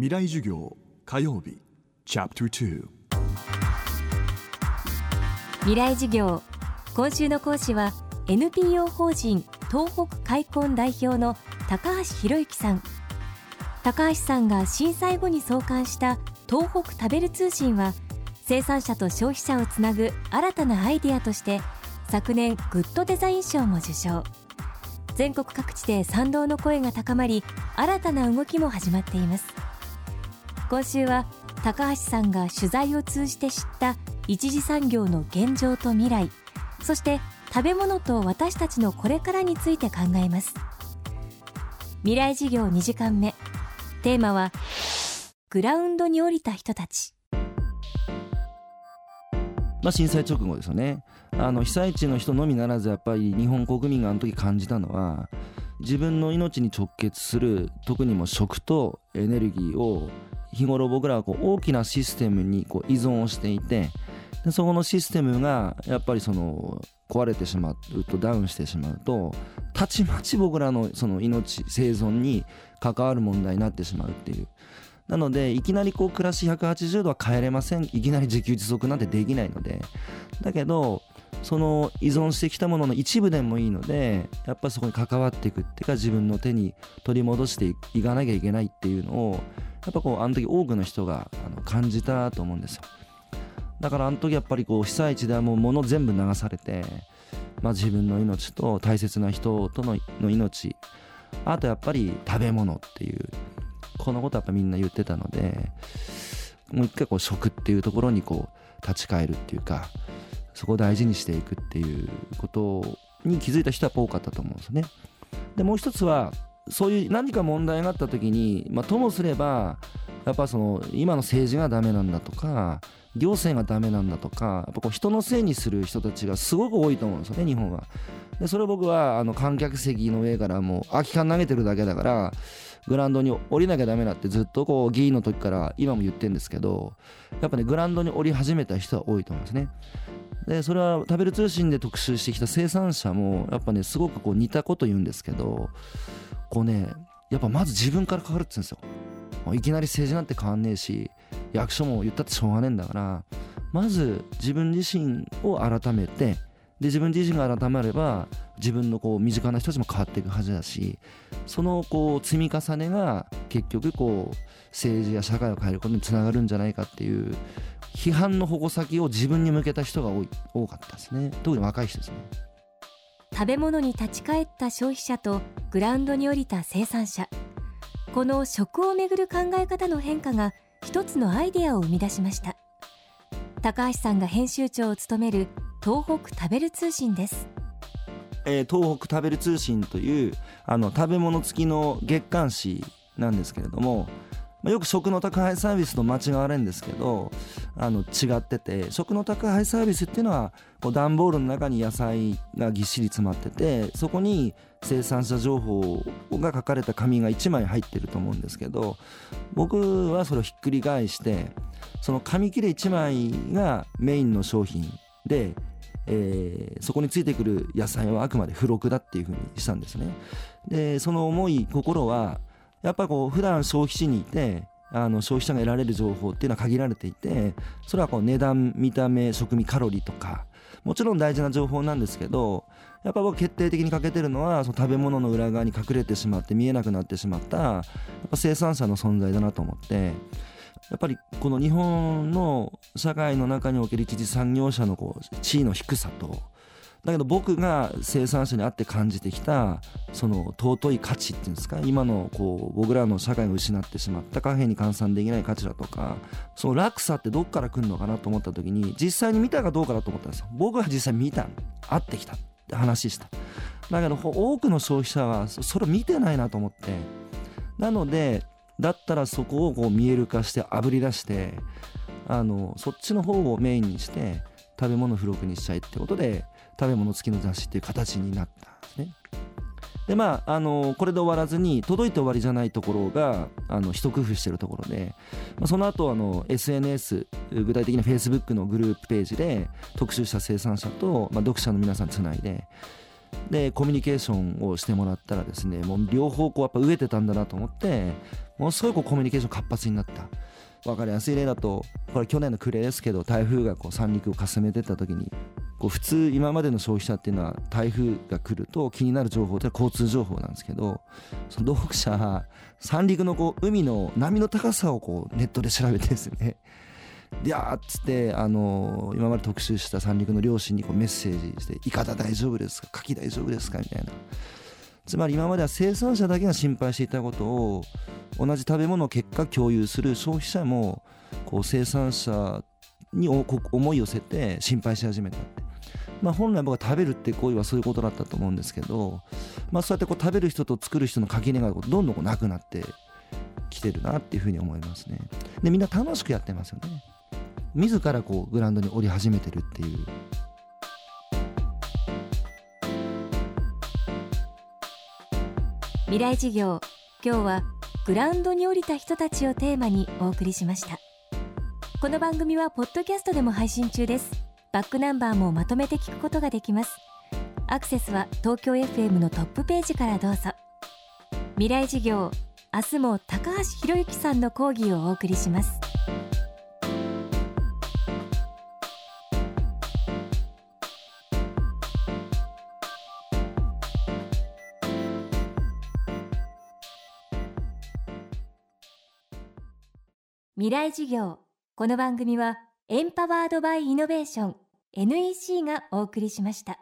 未来授業火曜日チャプター未来授業今週の講師は NPO 法人東北開墾代表の高橋博之さん。高橋さんが震災後に創刊した東北食べる通信は生産者と消費者をつなぐ新たなアイデアとして昨年グッドデザイン賞も受賞。全国各地で賛同の声が高まり新たな動きも始まっています。今週は高橋さんが取材を通じて知った一次産業の現状と未来そして食べ物と私たちのこれからについて考えます。未来事業2時間目。テーマはグラウンドに降りた人たち。まあ、震災直後ですよね。あの被災地の人のみならずやっぱり日本国民があの時感じたのは自分の命に直結する特にも食とエネルギーを日頃僕らはこう大きなシステムにこう依存をしていてでそこのシステムがやっぱりその壊れてしまうとダウンしてしまうとたちまち僕らのその命生存に関わる問題になってしまうっていう。なのでいきなりこう暮らし180度は変えれません。いきなり自給自足なんてできないので。だけどその依存してきたものの一部でもいいのでやっぱそこに関わっていくっていうか自分の手に取り戻していかなきゃいけないっていうのをやっぱこうあの時多くの人があの感じたと思うんですよだからあの時やっぱりこう被災地ではもう物全部流されて、まあ、自分の命と大切な人とのの命あとやっぱり食べ物っていうこのことやっぱみんな言ってたのでもう一回こう食っていうところにこう立ち返るっていうかそこを大事にしていくっていうことに気づいた人は多かったと思うんですよね。でもう一つはそういう何か問題があった時に、まあ、ともすればやっぱその今の政治がダメなんだとか行政がダメなんだとかやっぱこう人のせいにする人たちがすごく多いと思うんですよね日本は。でそれを僕はあの観客席の上からもう空き缶投げてるだけだからグラウンドに降りなきゃダメだってずっとこう議員の時から今も言ってるんですけどやっぱねグラウンドに降り始めた人は多いと思うんですね。でそれは食べる通信で特集してきた生産者もやっぱねすごくこう似たこと言うんですけどこうねやっぱまず自分から変わるって言うんですよ。いきなり政治なんて変わんねえし役所も言ったってしょうがねえんだからまず自分自身を改めてで自分自身が改まれば自分のこう身近な人たちも変わっていくはずだしそのこう積み重ねが結局こう政治や社会を変えることにつながるんじゃないかっていう批判の矛先を自分に向けた人が多い多かったですね特に若い人ですね食べ物に立ち返った消費者とグラウンドに降りた生産者。この食をめぐる考え方の変化が一つのアイデアを生み出しました。高橋さんが編集長を務める東北食べる通信です。えー、東北食べる通信というあの食べ物付きの月刊誌なんですけれども、よく食の宅配サービスと間違われるんですけどあの違ってて食の宅配サービスっていうのはこう段ボールの中に野菜がぎっしり詰まっててそこに生産者情報が書かれた紙が1枚入ってると思うんですけど僕はそれをひっくり返してその紙切れ1枚がメインの商品でえー、そこについてくる野菜はあくまで付録だっていうふうにしたんですね。でその思い心はやっぱりこう普段消費地にいてあの消費者が得られる情報っていうのは限られていてそれはこう値段見た目食味カロリーとかもちろん大事な情報なんですけどやっぱ僕決定的に欠けてるのはその食べ物の裏側に隠れてしまって見えなくなってしまったやっぱ生産者の存在だなと思ってやっぱりこの日本の社会の中における一次産業者のこう地位の低さとだけど僕が生産者にあって感じてきたその尊い価値っていうんですか今のこう僕らの社会が失ってしまった貨幣に換算できない価値だとかその落差ってどっから来るのかなと思った時に実際に見たかどうかだと思ったんですよ。僕は実際見た会ってきたって話した。だけど多くの消費者はそれ見てないなと思って。なのでだったらそこをこう見える化してあぶり出してあのそっちの方をメインにして食べ物付録にしたいってことで食べ物付きの雑誌っていう形になったんですね。でまあ、あのこれで終わらずに届いて終わりじゃないところがあの一工夫してるところで、まあ、その後あの SNS 具体的に Facebook のグループページで特集した生産者と、まあ、読者の皆さんつないででコミュニケーションをしてもらったらですねもう両方こうやっぱ飢えてたんだなと思ってものすごいこうコミュニケーション活発になった。分かりやすい例だとこれ去年の暮れですけど台風がこう三陸をかすめてった時にこう普通今までの消費者っていうのは台風が来ると気になる情報って交通情報なんですけどその読者三陸のこう海の波の高さをこうネットで調べてですねでやーっつってあの今まで特集した三陸の両親にこうメッセージして「いかだ大丈夫ですか？牡蠣大丈夫ですか?」みたいな。つまり今までは生産者だけが心配していたことを同じ食べ物を結果共有する消費者もこう生産者に思いを寄せて心配し始めたって。まあ、本来僕は食べるって行為はそういうことだったと思うんですけど、まあ、そうやってこう食べる人と作る人の垣根がどんどんこうなくなってきてるなっていうふうに思いますね。でみんな楽しくやってますよね。自らこうグラウンドに降り始めてるっていう。未来事業今日はグラウンドに降りた人たちをテーマにお送りしました。この番組はポッドキャストでも配信中です。バックナンバーもまとめて聞くことができます。アクセスは東京 FM のトップページからどうぞ。未来事業明日も高橋博之さんの講義をお送りします。未来事業。この番組はエンパワードバイイノベーション NEC がお送りしました。